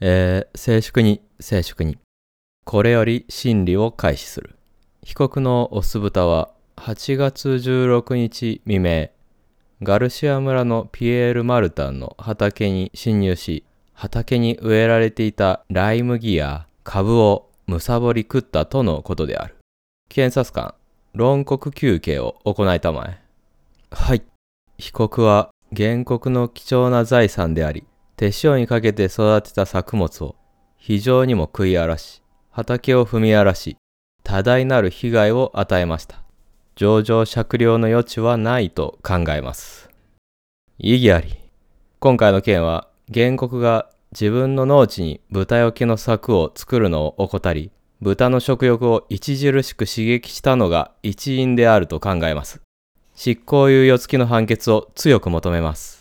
えー、静粛に、静粛に。これより審理を開始する。被告のオス豚は8月16日未明、ガルシア村のピエール・マルタンの畑に侵入し、畑に植えられていたライ麦や株をむさぼり食ったとのことである。検察官、論告休刑を行いたまえ。はい。被告は原告の貴重な財産であり、手塩にかけて育てた作物を非常にも食い荒らし、畑を踏み荒らし、多大なる被害を与えました。上場酌量の余地はないと考えます。異議あり。今回の件は原告が自分の農地に豚よけの柵を作るのを怠り、豚の食欲を著しく刺激したのが一因であると考えます。執行猶予付きの判決を強く求めます。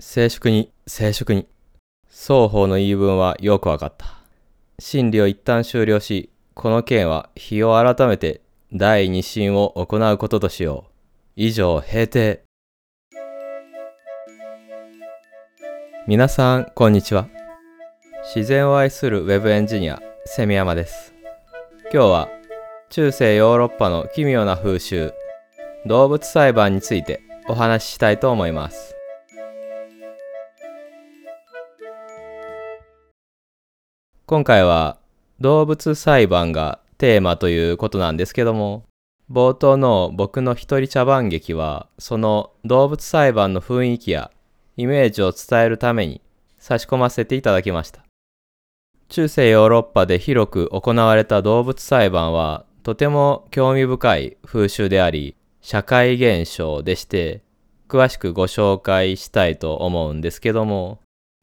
静粛に、静粛に。双方の言い分はよくわかった。審理を一旦終了し、この件は日を改めて第二審を行うこととしよう。以上、閉廷。皆さん、こんにちは。自然を愛するウェブエンジニア、セミヤマです。今日は、中世ヨーロッパの奇妙な風習、動物裁判についてお話ししたいと思います。今回は動物裁判がテーマということなんですけども、冒頭の僕の一人茶番劇は、その動物裁判の雰囲気やイメージを伝えるために差し込ませていただきました。中世ヨーロッパで広く行われた動物裁判はとても興味深い風習であり、社会現象でして、詳しくご紹介したいと思うんですけども、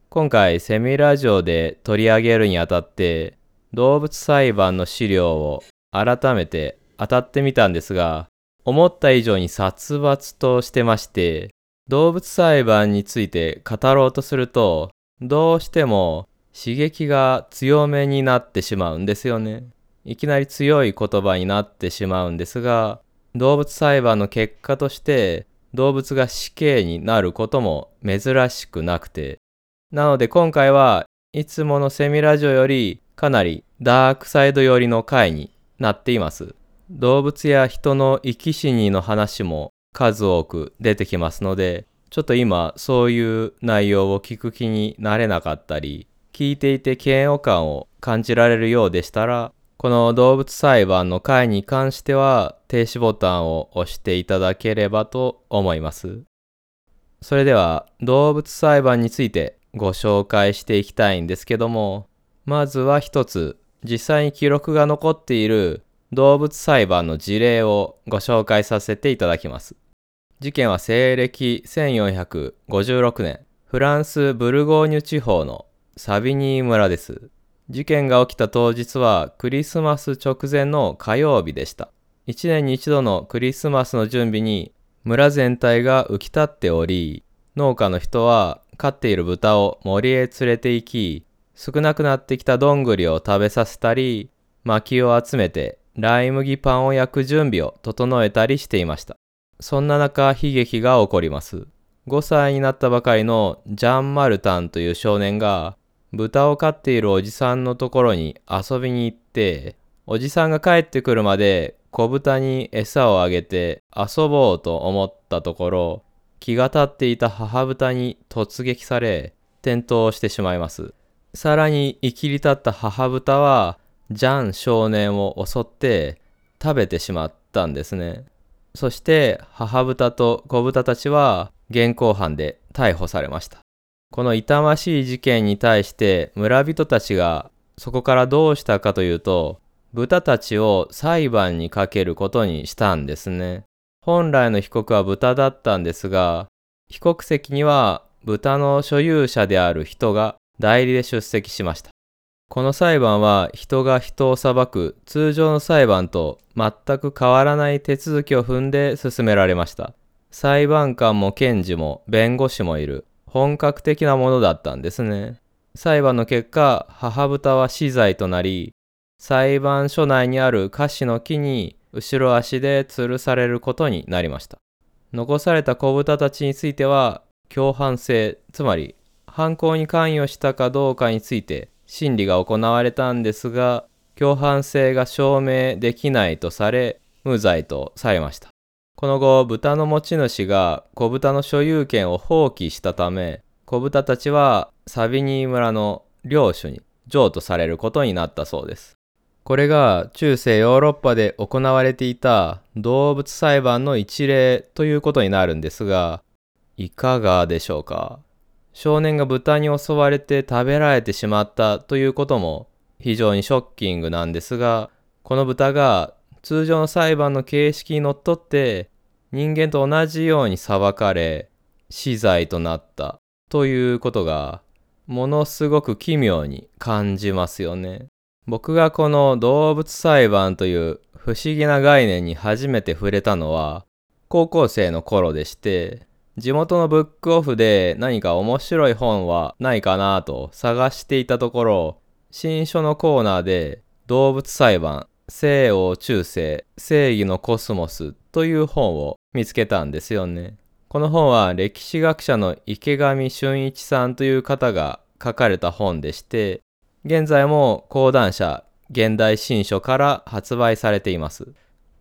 今回セミラジオで取り上げるにあたって動物裁判の資料を改めて当たってみたんですが思った以上に殺伐としてまして動物裁判について語ろうとするとどうしても刺激が強めになってしまうんですよね。いきなり強い言葉になってしまうんですが動物裁判の結果として動物が死刑になることも珍しくなくてなので今回はいつものセミラジオよりかなりダークサイド寄りの回になっています。動物や人の生き死にの話も数多く出てきますので、ちょっと今そういう内容を聞く気になれなかったり、聞いていて嫌悪感を感じられるようでしたら、この動物裁判の回に関しては停止ボタンを押していただければと思います。それでは動物裁判についてご紹介していきたいんですけども、まずは一つ、実際に記録が残っている動物裁判の事例をご紹介させていただきます。事件は西暦1456年、フランス・ブルゴーニュ地方のサビニー村です。事件が起きた当日はクリスマス直前の火曜日でした。一年に一度のクリスマスの準備に村全体が浮き立っており、農家の人は飼っている豚を森へ連れて行き、少なくなってきたどんぐりを食べさせたり、薪を集めてライ麦パンを焼く準備を整えたりしていました。そんな中、悲劇が起こります。5歳になったばかりのジャン・マルタンという少年が、豚を飼っているおじさんのところに遊びに行って、おじさんが帰ってくるまで小豚に餌をあげて遊ぼうと思ったところ、気が立っていた母豚に突撃され、転倒してしまいます。さらに生きり立った母豚は、ジャン少年を襲って食べてしまったんですね。そして母豚と子豚たちは現行犯で逮捕されました。この痛ましい事件に対して村人たちがそこからどうしたかというと、豚たちを裁判にかけることにしたんですね。本来の被告は豚だったんですが、被告席には豚の所有者である人が代理で出席しました。この裁判は人が人を裁く通常の裁判と全く変わらない手続きを踏んで進められました。裁判官も検事も弁護士もいる本格的なものだったんですね。裁判の結果、母豚は死罪となり、裁判所内にある菓子の木に後ろ足で吊るされることになりました。残された子豚たちについては、共犯性、つまり犯行に関与したかどうかについて審理が行われたんですが、共犯性が証明できないとされ、無罪とされました。この後、豚の持ち主が小豚の所有権を放棄したため、小豚たちはサビニー村の領主に譲渡されることになったそうです。これが中世ヨーロッパで行われていた動物裁判の一例ということになるんですが、いかがでしょうか？少年が豚に襲われて食べられてしまったということも非常にショッキングなんですが、この豚が通常の裁判の形式にのっとって人間と同じように裁かれ死罪となったということがものすごく奇妙に感じますよね。僕がこの動物裁判という不思議な概念に初めて触れたのは高校生の頃でして地元のブックオフで何か面白い本はないかなと探していたところ新書のコーナーで動物裁判西欧中世正義のコスモスという本を見つけたんですよね。この本は歴史学者の池上俊一さんという方が書かれた本でして、現在も講談社現代新書から発売されています。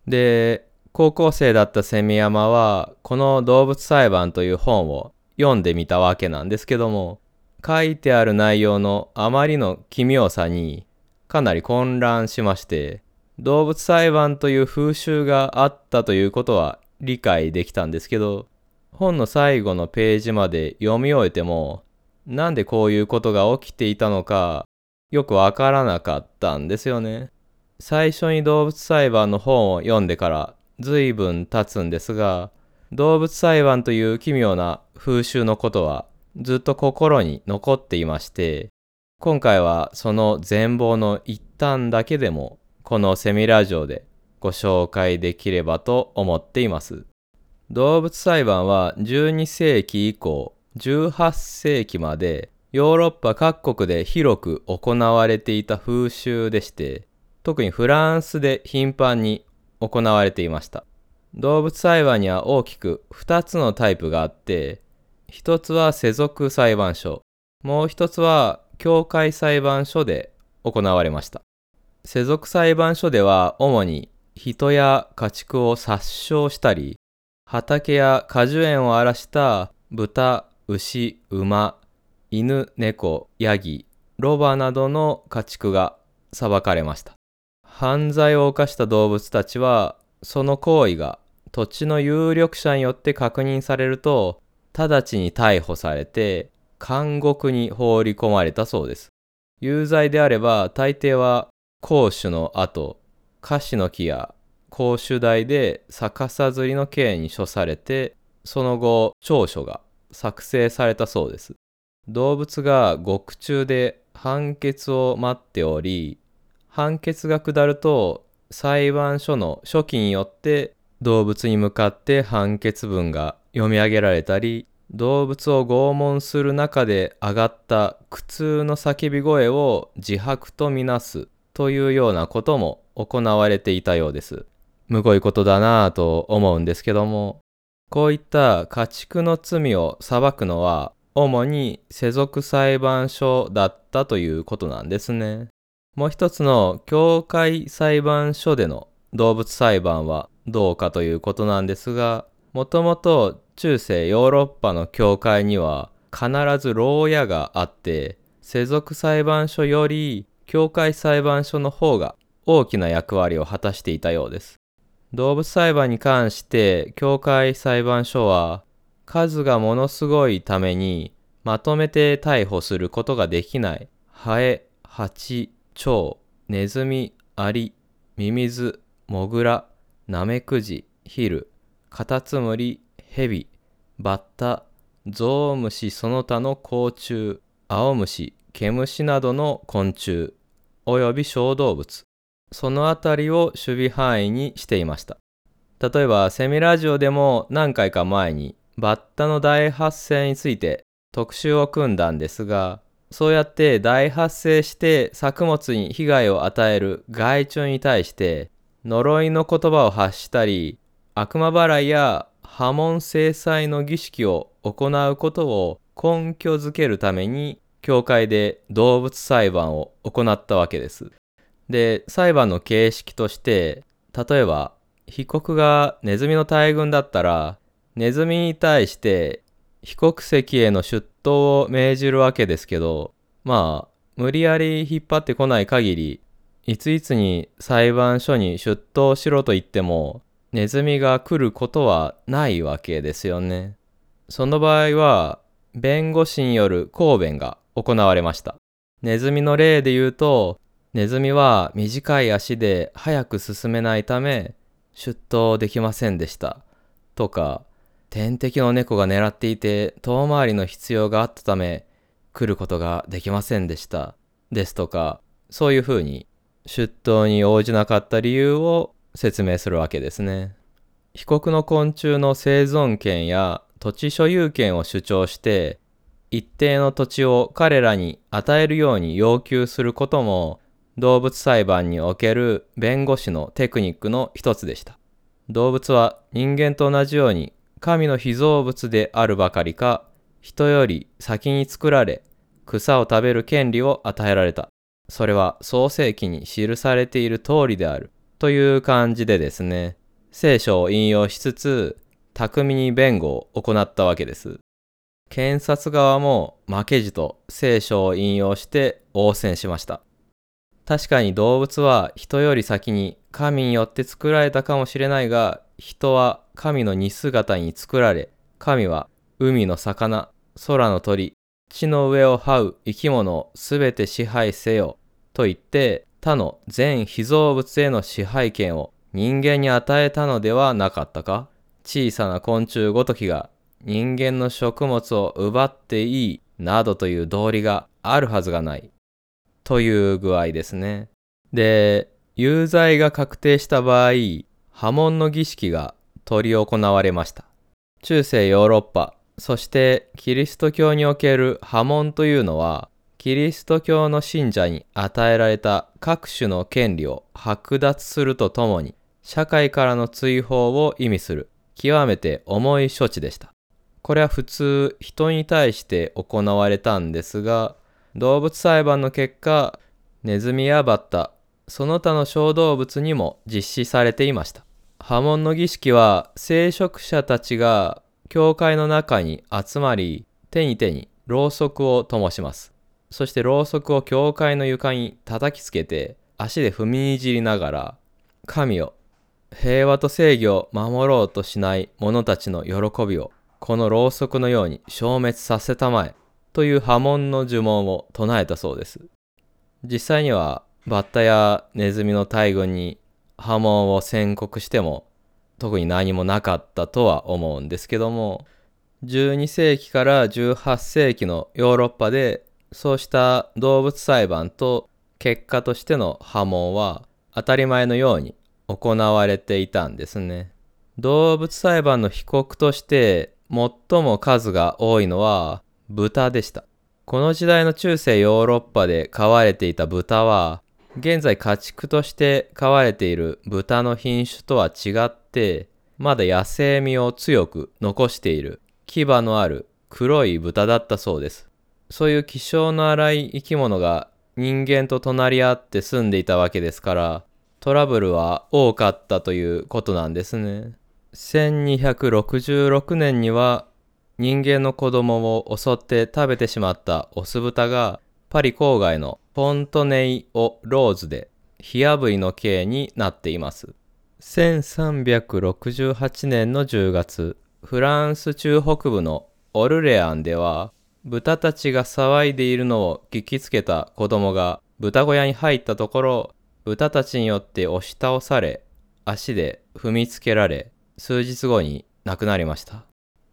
で、高校生だったセミヤマはこの動物裁判という本を読んでみたわけなんですけども、書いてある内容のあまりの奇妙さにかなり混乱しまして、動物裁判という風習があったということは理解できたんですけど、本の最後のページまで読み終えても、なんでこういうことが起きていたのか、よくわからなかったんですよね。最初に動物裁判の本を読んでから随分経つんですが、動物裁判という奇妙な風習のことはずっと心に残っていまして、今回はその全貌の一端だけでもこのセミラジオでご紹介できればと思っています。動物裁判は12世紀以降18世紀までヨーロッパ各国で広く行われていた風習でして特にフランスで頻繁に行われていました。動物裁判には大きく2つのタイプがあって1つは世俗裁判所もう1つは教会裁判所で行われました。世俗裁判所では主に人や家畜を殺傷したり、畑や果樹園を荒らした豚、牛、馬、犬、猫、ヤギ、ロバなどの家畜が裁かれました。犯罪を犯した動物たちは、その行為が土地の有力者によって確認されると、直ちに逮捕されて、監獄に放り込まれたそうです。有罪であれば、大抵は公主の後、菓子の木や公主台で逆さ釣りの刑に処されて、その後、長書が作成されたそうです。動物が獄中で判決を待っており、判決が下ると裁判所の書記によって動物に向かって判決文が読み上げられたり、動物を拷問する中で上がった苦痛の叫び声を自白とみなすというようなことも行われていたようです。むごいことだなぁと思うんですけども、こういった家畜の罪を裁くのは主に世俗裁判所だったということなんですね。もう一つの教会裁判所での動物裁判はどうかということなんですが、もともと中世ヨーロッパの教会には必ず牢屋があって、世俗裁判所より教会裁判所の方が大きな役割を果たしていたようです。動物裁判に関して教会裁判所は数がものすごいためにまとめて逮捕することができないハエ、ハチ、チョウ、ネズミ、アリ、ミミズ、モグラ、ナメクジ、ヒル、カタツムリ、ヘビ、バッタ、ゾウムシその他の甲虫、青虫、毛虫などの昆虫、および小動物、そのあたりを守備範囲にしていました。例えば、セミラジオでも何回か前にバッタの大発生について特集を組んだんですが、そうやって大発生して作物に被害を与える害虫に対して呪いの言葉を発したり、悪魔払いや破門制裁の儀式を行うことを根拠づけるために教会で動物裁判を行ったわけです。で、裁判の形式として、例えば被告がネズミの大群だったら、ネズミに対して被告席への出頭を命じるわけですけど、まあ、無理やり引っ張ってこない限り、いついつに裁判所に出頭しろと言っても、ネズミが来ることはないわけですよね。その場合は、弁護士による抗弁が行われました。ネズミの例で言うと、ネズミは短い足で早く進めないため出頭できませんでした。とか、天敵の猫が狙っていて遠回りの必要があったため来ることができませんでした。ですとか、そういうふうに出頭に応じなかった理由を説明するわけですね。被告の昆虫の生存権や土地所有権を主張して一定の土地を彼らに与えるように要求することも動物裁判における弁護士のテクニックの一つでした。動物は人間と同じように神の被造物であるばかりか人より先に作られ草を食べる権利を与えられた。それは創世記に記されている通りである。という感じでですね、聖書を引用しつつ、巧みに弁護を行ったわけです。検察側も負けじと聖書を引用して応戦しました。確かに動物は人より先に神によって作られたかもしれないが、人は神の似姿に作られ、神は海の魚、空の鳥、地の上を這う生き物をすべて支配せよと言って他の全被造物への支配権を人間に与えたのではなかったか小さな昆虫ごときが人間の食物を奪っていいなどという道理があるはずがない。という具合ですね。で、有罪が確定した場合、波紋の儀式が執り行われました。中世ヨーロッパ、そしてキリスト教における波紋というのは、キリスト教の信者に与えられた各種の権利を剥奪するとともに、社会からの追放を意味する極めて重い処置でした。これは普通人に対して行われたんですが、動物裁判の結果、ネズミやバッタ、その他の小動物にも実施されていました。波紋の儀式は聖職者たちが教会の中に集まり、手に手にろうそくを灯します。そしてろうそくを教会の床に叩きつけて足で踏みにじりながら神を平和と正義を守ろうとしない者たちの喜びをこのろうそくのように消滅させたまえという波紋の呪文を唱えたそうです。実際にはバッタやネズミの大群に波紋を宣告しても特に何もなかったとは思うんですけども12世紀から18世紀のヨーロッパでそうした動物裁判と結果としての波紋は当たり前のように行われていたんですね。動物裁判の被告として最も数が多いのは豚でした。この時代の中世ヨーロッパで飼われていた豚は現在家畜として飼われている豚の品種とは違ってまだ野生味を強く残している牙のある黒い豚だったそうです。そういう気性の荒い生き物が人間と隣り合って住んでいたわけですからトラブルは多かったということなんですね。1266年には人間の子供を襲って食べてしまったオス豚がパリ郊外のポントネイ・オ・ローズで火あぶりの刑になっています。1368年の10月、フランス中北部のオルレアンでは豚たちが騒いでいるのを聞きつけた子供が豚小屋に入ったところ、豚たちによって押し倒され、足で踏みつけられ、数日後に亡くなりました。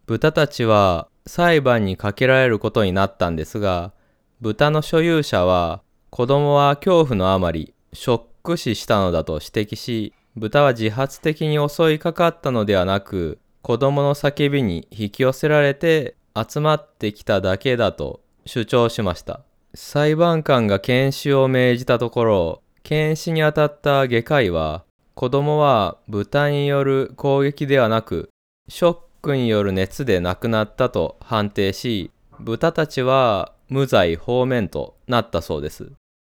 豚たちは裁判にかけられることになったんですが、豚の所有者は子供は恐怖のあまりショック死したのだと指摘し、豚は自発的に襲いかかったのではなく、子供の叫びに引き寄せられて集まってきただけだと主張しました。裁判官が検視を命じたところ、検視に当たった外科医は、子供は豚による攻撃ではなく、ショックによる熱で亡くなったと判定し、豚たちは無罪放免となったそうです。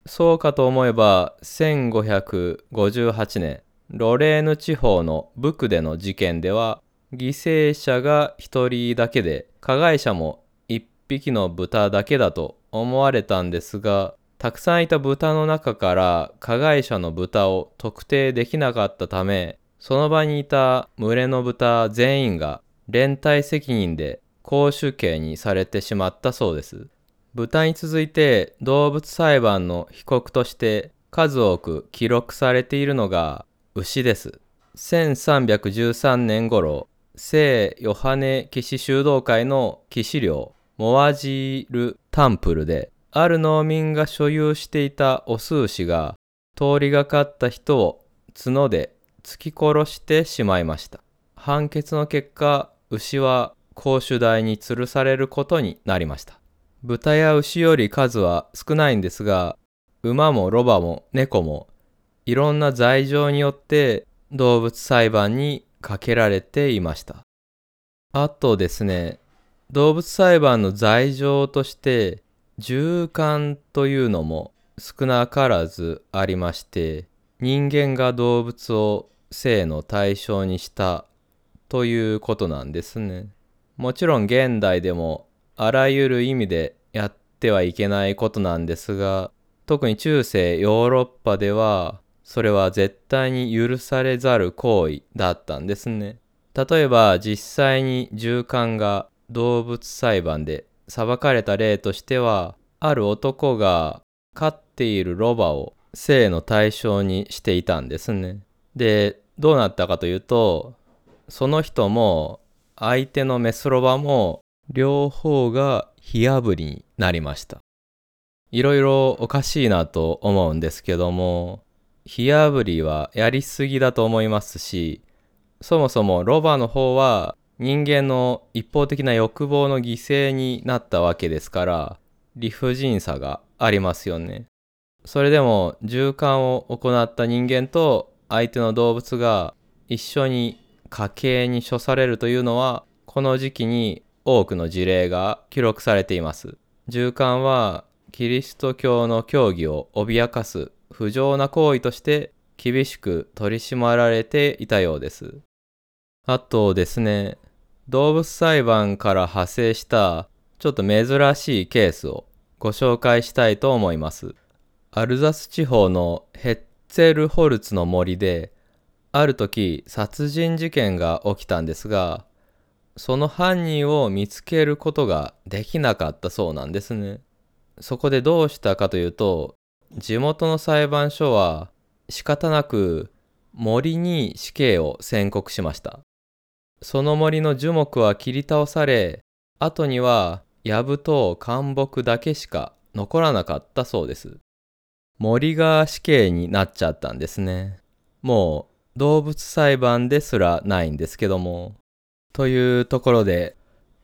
そうかと思えば1558年ロレーヌ地方のブクでの事件では犠牲者が1人だけで加害者も1匹の豚だけだと思われたんですがたくさんいた豚の中から加害者の豚を特定できなかったためその場にいた群れの豚全員が連帯責任で公主刑にされてしまったそうです。豚に続いて動物裁判の被告として数多く記録されているのが牛です。1313年頃、聖ヨハネ騎士修道会の騎士領モワジール・タンプルである農民が所有していたオス牛が通りがかった人を角で突き殺してしまいました。判決の結果、牛は公主台に吊るされることになりました。豚や牛より数は少ないんですが、馬もロバも猫もいろんな罪状によって動物裁判にかけられていました。あとですね、動物裁判の罪状として循環というのも少なからずありまして人間が動物を性の対象にしたということなんですね。もちろん現代でもあらゆる意味でやってはいけないことなんですが特に中世ヨーロッパではそれは絶対に許されざる行為だったんですね。例えば実際に従官が動物裁判で裁かれた例としてはある男が飼っているロバを性の対象にしていたんですね。でどうなったかというとその人も相手のメスロバも両方が火あぶりになりました。いろいろおかしいなと思うんですけども火あぶりはやりすぎだと思いますしそもそもロバの方は人間の一方的な欲望の犠牲になったわけですから理不尽さがありますよね。それでも循環を行った人間と相手の動物が一緒に家計に処されるというのはこの時期に多くの事例が記録されています。循環はキリスト教の教義を脅かす不浄な行為として厳しく取り締まられていたようです。あとですね、動物裁判から派生したちょっと珍しいケースをご紹介したいと思います。アルザス地方のヘッツェルホルツの森である時殺人事件が起きたんですがその犯人を見つけることができなかったそうなんですね。そこでどうしたかというと地元の裁判所は仕方なく森に死刑を宣告しました。その森の樹木は切り倒され、後には藪と灌木だけしか残らなかったそうです。森が死刑になっちゃったんですね。もう動物裁判ですらないんですけども。というところで、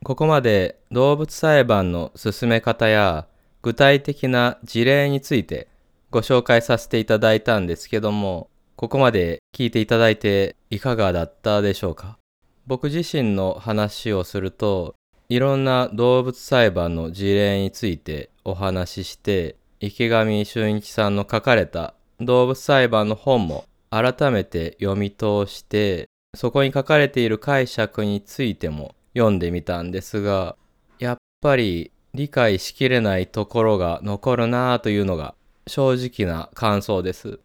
ここまで動物裁判の進め方や具体的な事例についてご紹介させていただいたんですけども、ここまで聞いていただいていかがだったでしょうか？僕自身の話をするといろんな動物裁判の事例についてお話しして池上俊一さんの書かれた動物裁判の本も改めて読み通してそこに書かれている解釈についても読んでみたんですがやっぱり理解しきれないところが残るなぁというのが正直な感想です。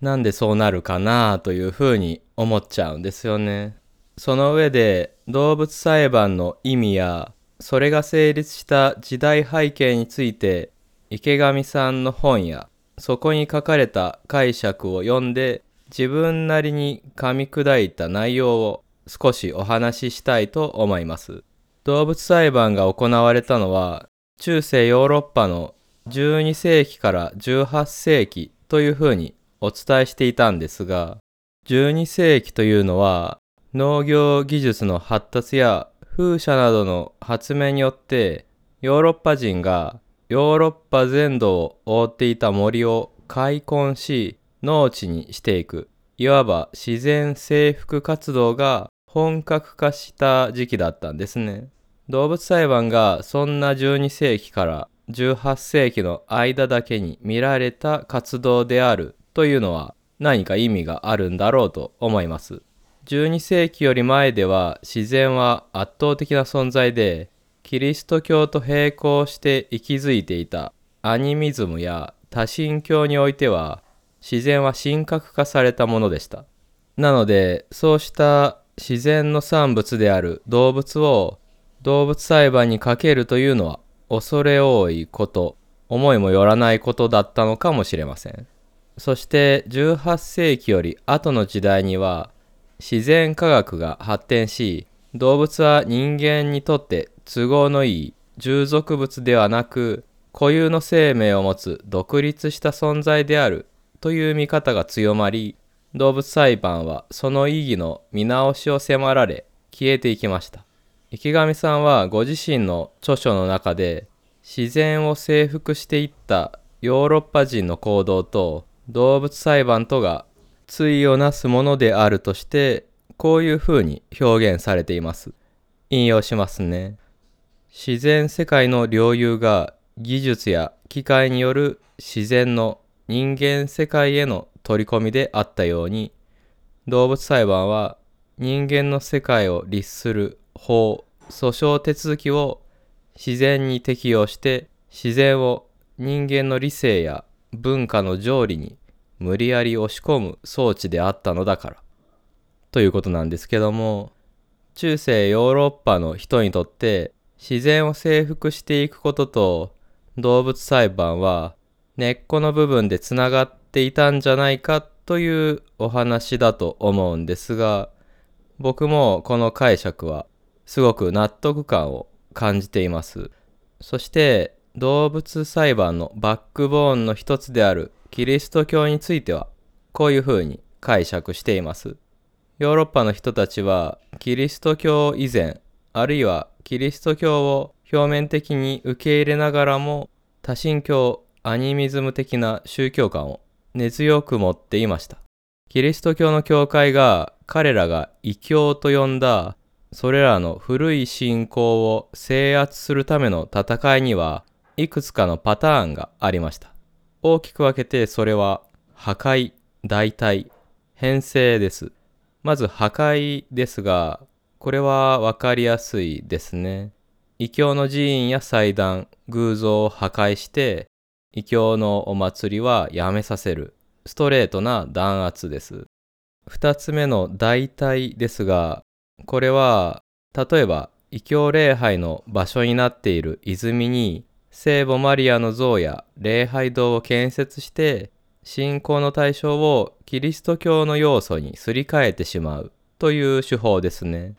なんでそうなるかなぁというふうに思っちゃうんですよね。その上で動物裁判の意味やそれが成立した時代背景について池上さんの本やそこに書かれた解釈を読んで自分なりに噛み砕いた内容を少しお話ししたいと思います。動物裁判が行われたのは中世ヨーロッパの12世紀から18世紀というふうにお伝えしていたんですが12世紀というのは農業技術の発達や風車などの発明によってヨーロッパ人がヨーロッパ全土を覆っていた森を開墾し農地にしていくいわば自然征服活動が本格化した時期だったんですね。動物裁判がそんな12世紀から18世紀の間だけに見られた活動であるというのは何か意味があるんだろうと思います。12世紀より前では自然は圧倒的な存在でキリスト教と並行して息づいていたアニミズムや多神教においては自然は神格化されたものでした。なのでそうした自然の産物である動物を動物裁判にかけるというのは恐れ多いこと、思いもよらないことだったのかもしれません。そして18世紀より後の時代には自然科学が発展し動物は人間にとって都合のいい従属物ではなく固有の生命を持つ独立した存在であるという見方が強まり動物裁判はその意義の見直しを迫られ消えていきました。池上さんはご自身の著書の中で自然を征服していったヨーロッパ人の行動と動物裁判とが対をなすものであるとしてこういうふうに表現されています。引用しますね。自然世界の領有が技術や機械による自然の人間世界への取り込みであったように動物裁判は人間の世界を律する法訴訟手続きを自然に適用して自然を人間の理性や文化の条理に無理やり押し込む装置であったのだから。ということなんですけども中世ヨーロッパの人にとって自然を征服していくことと動物裁判は根っこの部分でつながっていたんじゃないかというお話だと思うんですが僕もこの解釈はすごく納得感を感じています。そして動物裁判のバックボーンの一つであるキリスト教についてはこういうふうに解釈しています。ヨーロッパの人たちはキリスト教以前あるいはキリスト教を表面的に受け入れながらも多神教アニミズム的な宗教観を根強く持っていました。キリスト教の教会が彼らが異教と呼んだそれらの古い信仰を制圧するための戦いにはいくつかのパターンがありました。大きく分けてそれは破壊、代替、編成です。まず破壊ですが、これはわかりやすいですね。異教の寺院や祭壇、偶像を破壊して、異教のお祭りはやめさせる。ストレートな弾圧です。二つ目の代替ですが、これは、例えば、異教礼拝の場所になっている泉に、聖母マリアの像や礼拝堂を建設して、信仰の対象をキリスト教の要素にすり替えてしまうという手法ですね。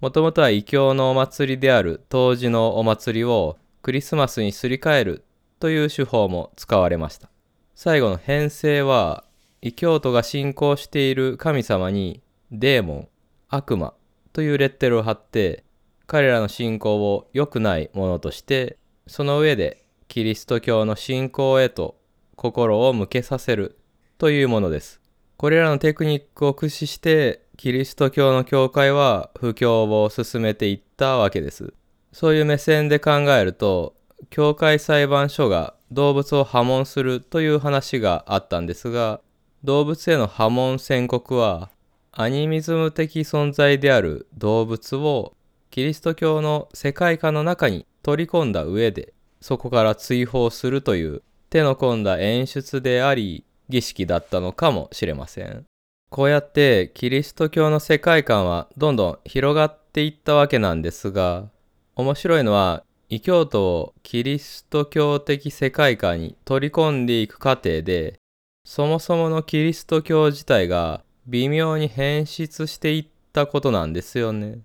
もともとは異教のお祭りである当時のお祭りをクリスマスにすり替えるという手法も使われました。最後の編成は異教徒が信仰している神様にデーモン、悪魔というレッテルを貼って彼らの信仰を良くないものとしてその上でキリスト教の信仰へと心を向けさせるというものです。これらのテクニックを駆使してキリスト教の教会は布教を進めていったわけです。そういう目線で考えると、教会裁判所が動物を破門するという話があったんですが、動物への破門宣告は、アニミズム的存在である動物をキリスト教の世界観の中に取り込んだ上で、そこから追放するという手の込んだ演出であり、儀式だったのかもしれません。こうやってキリスト教の世界観はどんどん広がっていったわけなんですが、面白いのは異教徒をキリスト教的世界観に取り込んでいく過程で、そもそものキリスト教自体が微妙に変質していったことなんですよね。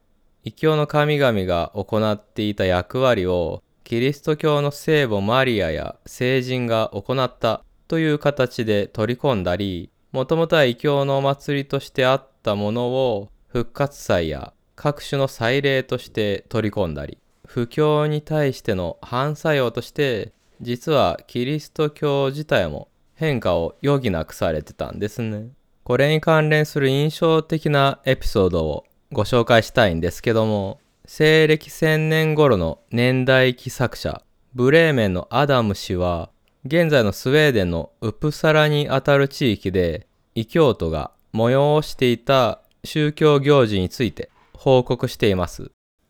異教の神々が行っていた役割をキリスト教の聖母マリアや聖人が行ったという形で取り込んだり、もともとは異教のお祭りとしてあったものを復活祭や各種の祭礼として取り込んだり、不教に対しての反作用として、実はキリスト教自体も変化を余儀なくされてたんですね。これに関連する印象的なエピソードをご紹介したいんですけども、西暦1000年頃の年代記作者、ブレーメンのアダム氏は、現在のスウェーデンのウプサラにあたる地域で、異教徒が催していた宗教行事について報告しています。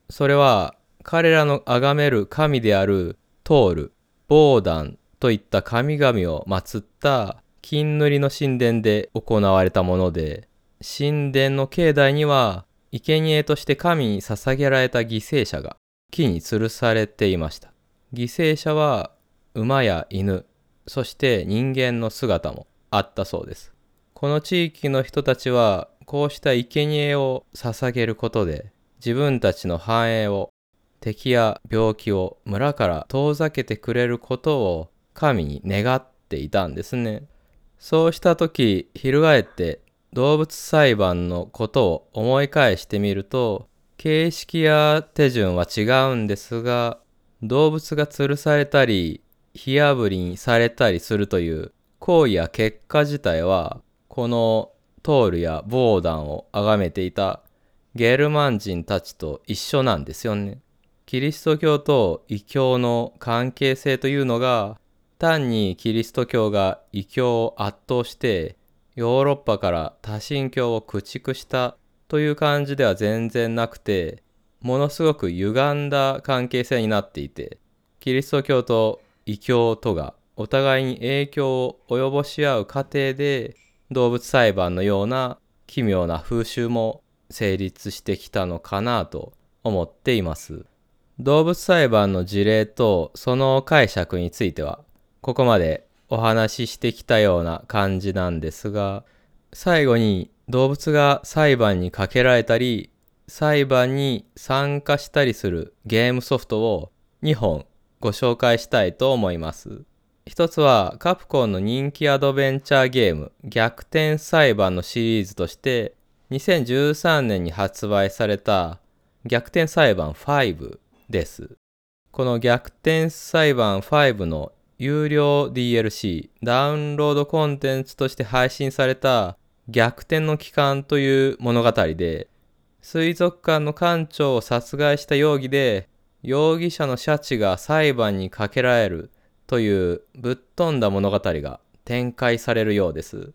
それは、彼らの崇める神であるトール、ボーダンといった神々を祀った金塗りの神殿で行われたもので、神殿の境内には、生贄として神に捧げられた犠牲者が木に吊るされていました。犠牲者は馬や犬、そして人間の姿もあったそうです。この地域の人たちはこうした生贄を捧げることで自分たちの繁栄を敵や病気を村から遠ざけてくれることを神に願っていたんですね。そうした時、翻って動物裁判のことを思い返してみると、形式や手順は違うんですが、動物が吊るされたり、火あぶりにされたりするという行為や結果自体は、このトールやボーダンを崇めていたゲルマン人たちと一緒なんですよね。キリスト教と異教の関係性というのが単にキリスト教が異教を圧倒してヨーロッパから多神教を駆逐したという感じでは全然なくてものすごく歪んだ関係性になっていてキリスト教と異教とがお互いに影響を及ぼし合う過程で動物裁判のような奇妙な風習も成立してきたのかなと思っています。動物裁判の事例とその解釈についてはここまでお話ししてきたような感じなんですが最後に動物が裁判にかけられたり裁判に参加したりするゲームソフトを2本ご紹介したいと思います。一つはカプコンの人気アドベンチャーゲーム逆転裁判のシリーズとして2013年に発売された逆転裁判5です。この逆転裁判5の有料 DLC ダウンロードコンテンツとして配信された逆転の期間という物語で水族館の館長を殺害した容疑で容疑者のシャチが裁判にかけられるというぶっ飛んだ物語が展開されるようです。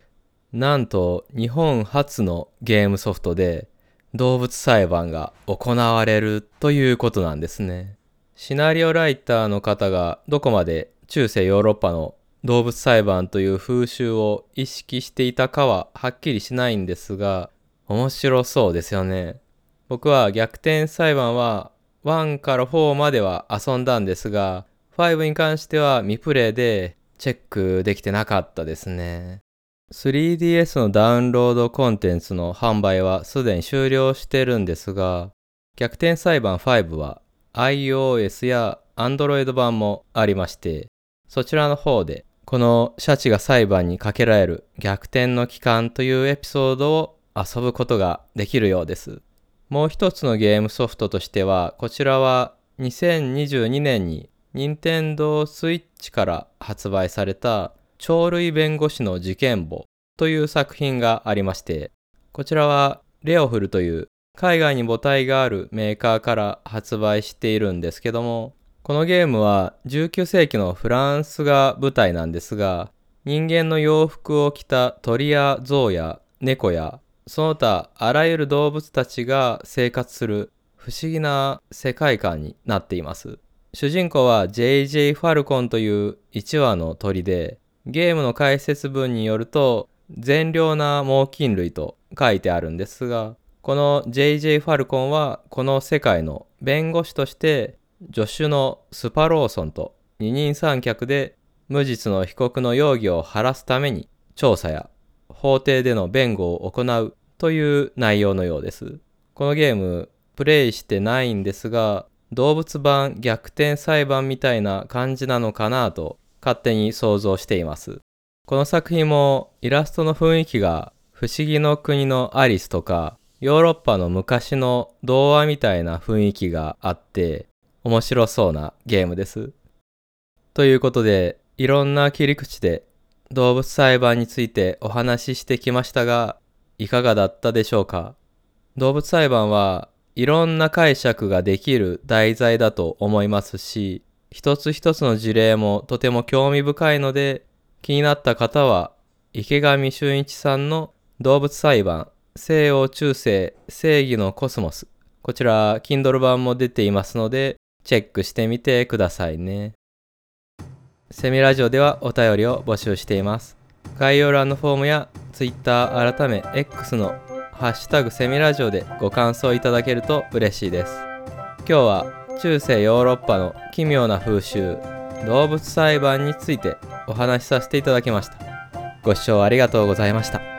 なんと日本初のゲームソフトで動物裁判が行われるということなんですね。シナリオライターの方がどこまで中世ヨーロッパの動物裁判という風習を意識していたかははっきりしないんですが面白そうですよね。僕は逆転裁判は1から4までは遊んだんですが5に関しては未プレイでチェックできてなかったですね。3DS のダウンロードコンテンツの販売はすでに終了してるんですが、逆転裁判5は iOS や Android 版もありまして、そちらの方でこのシャチが裁判にかけられる逆転の期間というエピソードを遊ぶことができるようです。もう一つのゲームソフトとしては、こちらは2022年に任天堂 switch から発売された鳥類弁護士の事件簿という作品がありまして、こちらはレオフルという海外に母体があるメーカーから発売しているんですけども、このゲームは19世紀のフランスが舞台なんですが、人間の洋服を着た鳥や象や猫やその他あらゆる動物たちが生活する不思議な世界観になっています。主人公は JJ ファルコンという1羽の鳥で、ゲームの解説文によると、善良な猛禽類と書いてあるんですが、この JJ ファルコンはこの世界の弁護士として助手のスパローソンと二人三脚で無実の被告の容疑を晴らすために調査や法廷での弁護を行うという内容のようです。このゲームプレイしてないんですが動物版逆転裁判みたいな感じなのかなと勝手に想像しています。この作品もイラストの雰囲気が不思議の国のアリスとかヨーロッパの昔の童話みたいな雰囲気があって面白そうなゲームです。ということでいろんな切り口で動物裁判についてお話ししてきましたがいかがだったでしょうか？動物裁判はいろんな解釈ができる題材だと思いますし、一つ一つの事例もとても興味深いので、気になった方は池上俊一さんの動物裁判西洋中世正義のコスモス。こちら Kindle 版も出ていますのでチェックしてみてくださいね。セミラジオではお便りを募集しています。概要欄のフォームや Twitter 改め X のハッシュタグセミラジオでご感想いただけると嬉しいです。今日は中世ヨーロッパの奇妙な風習動物裁判についてお話しさせていただきました。ご視聴ありがとうございました。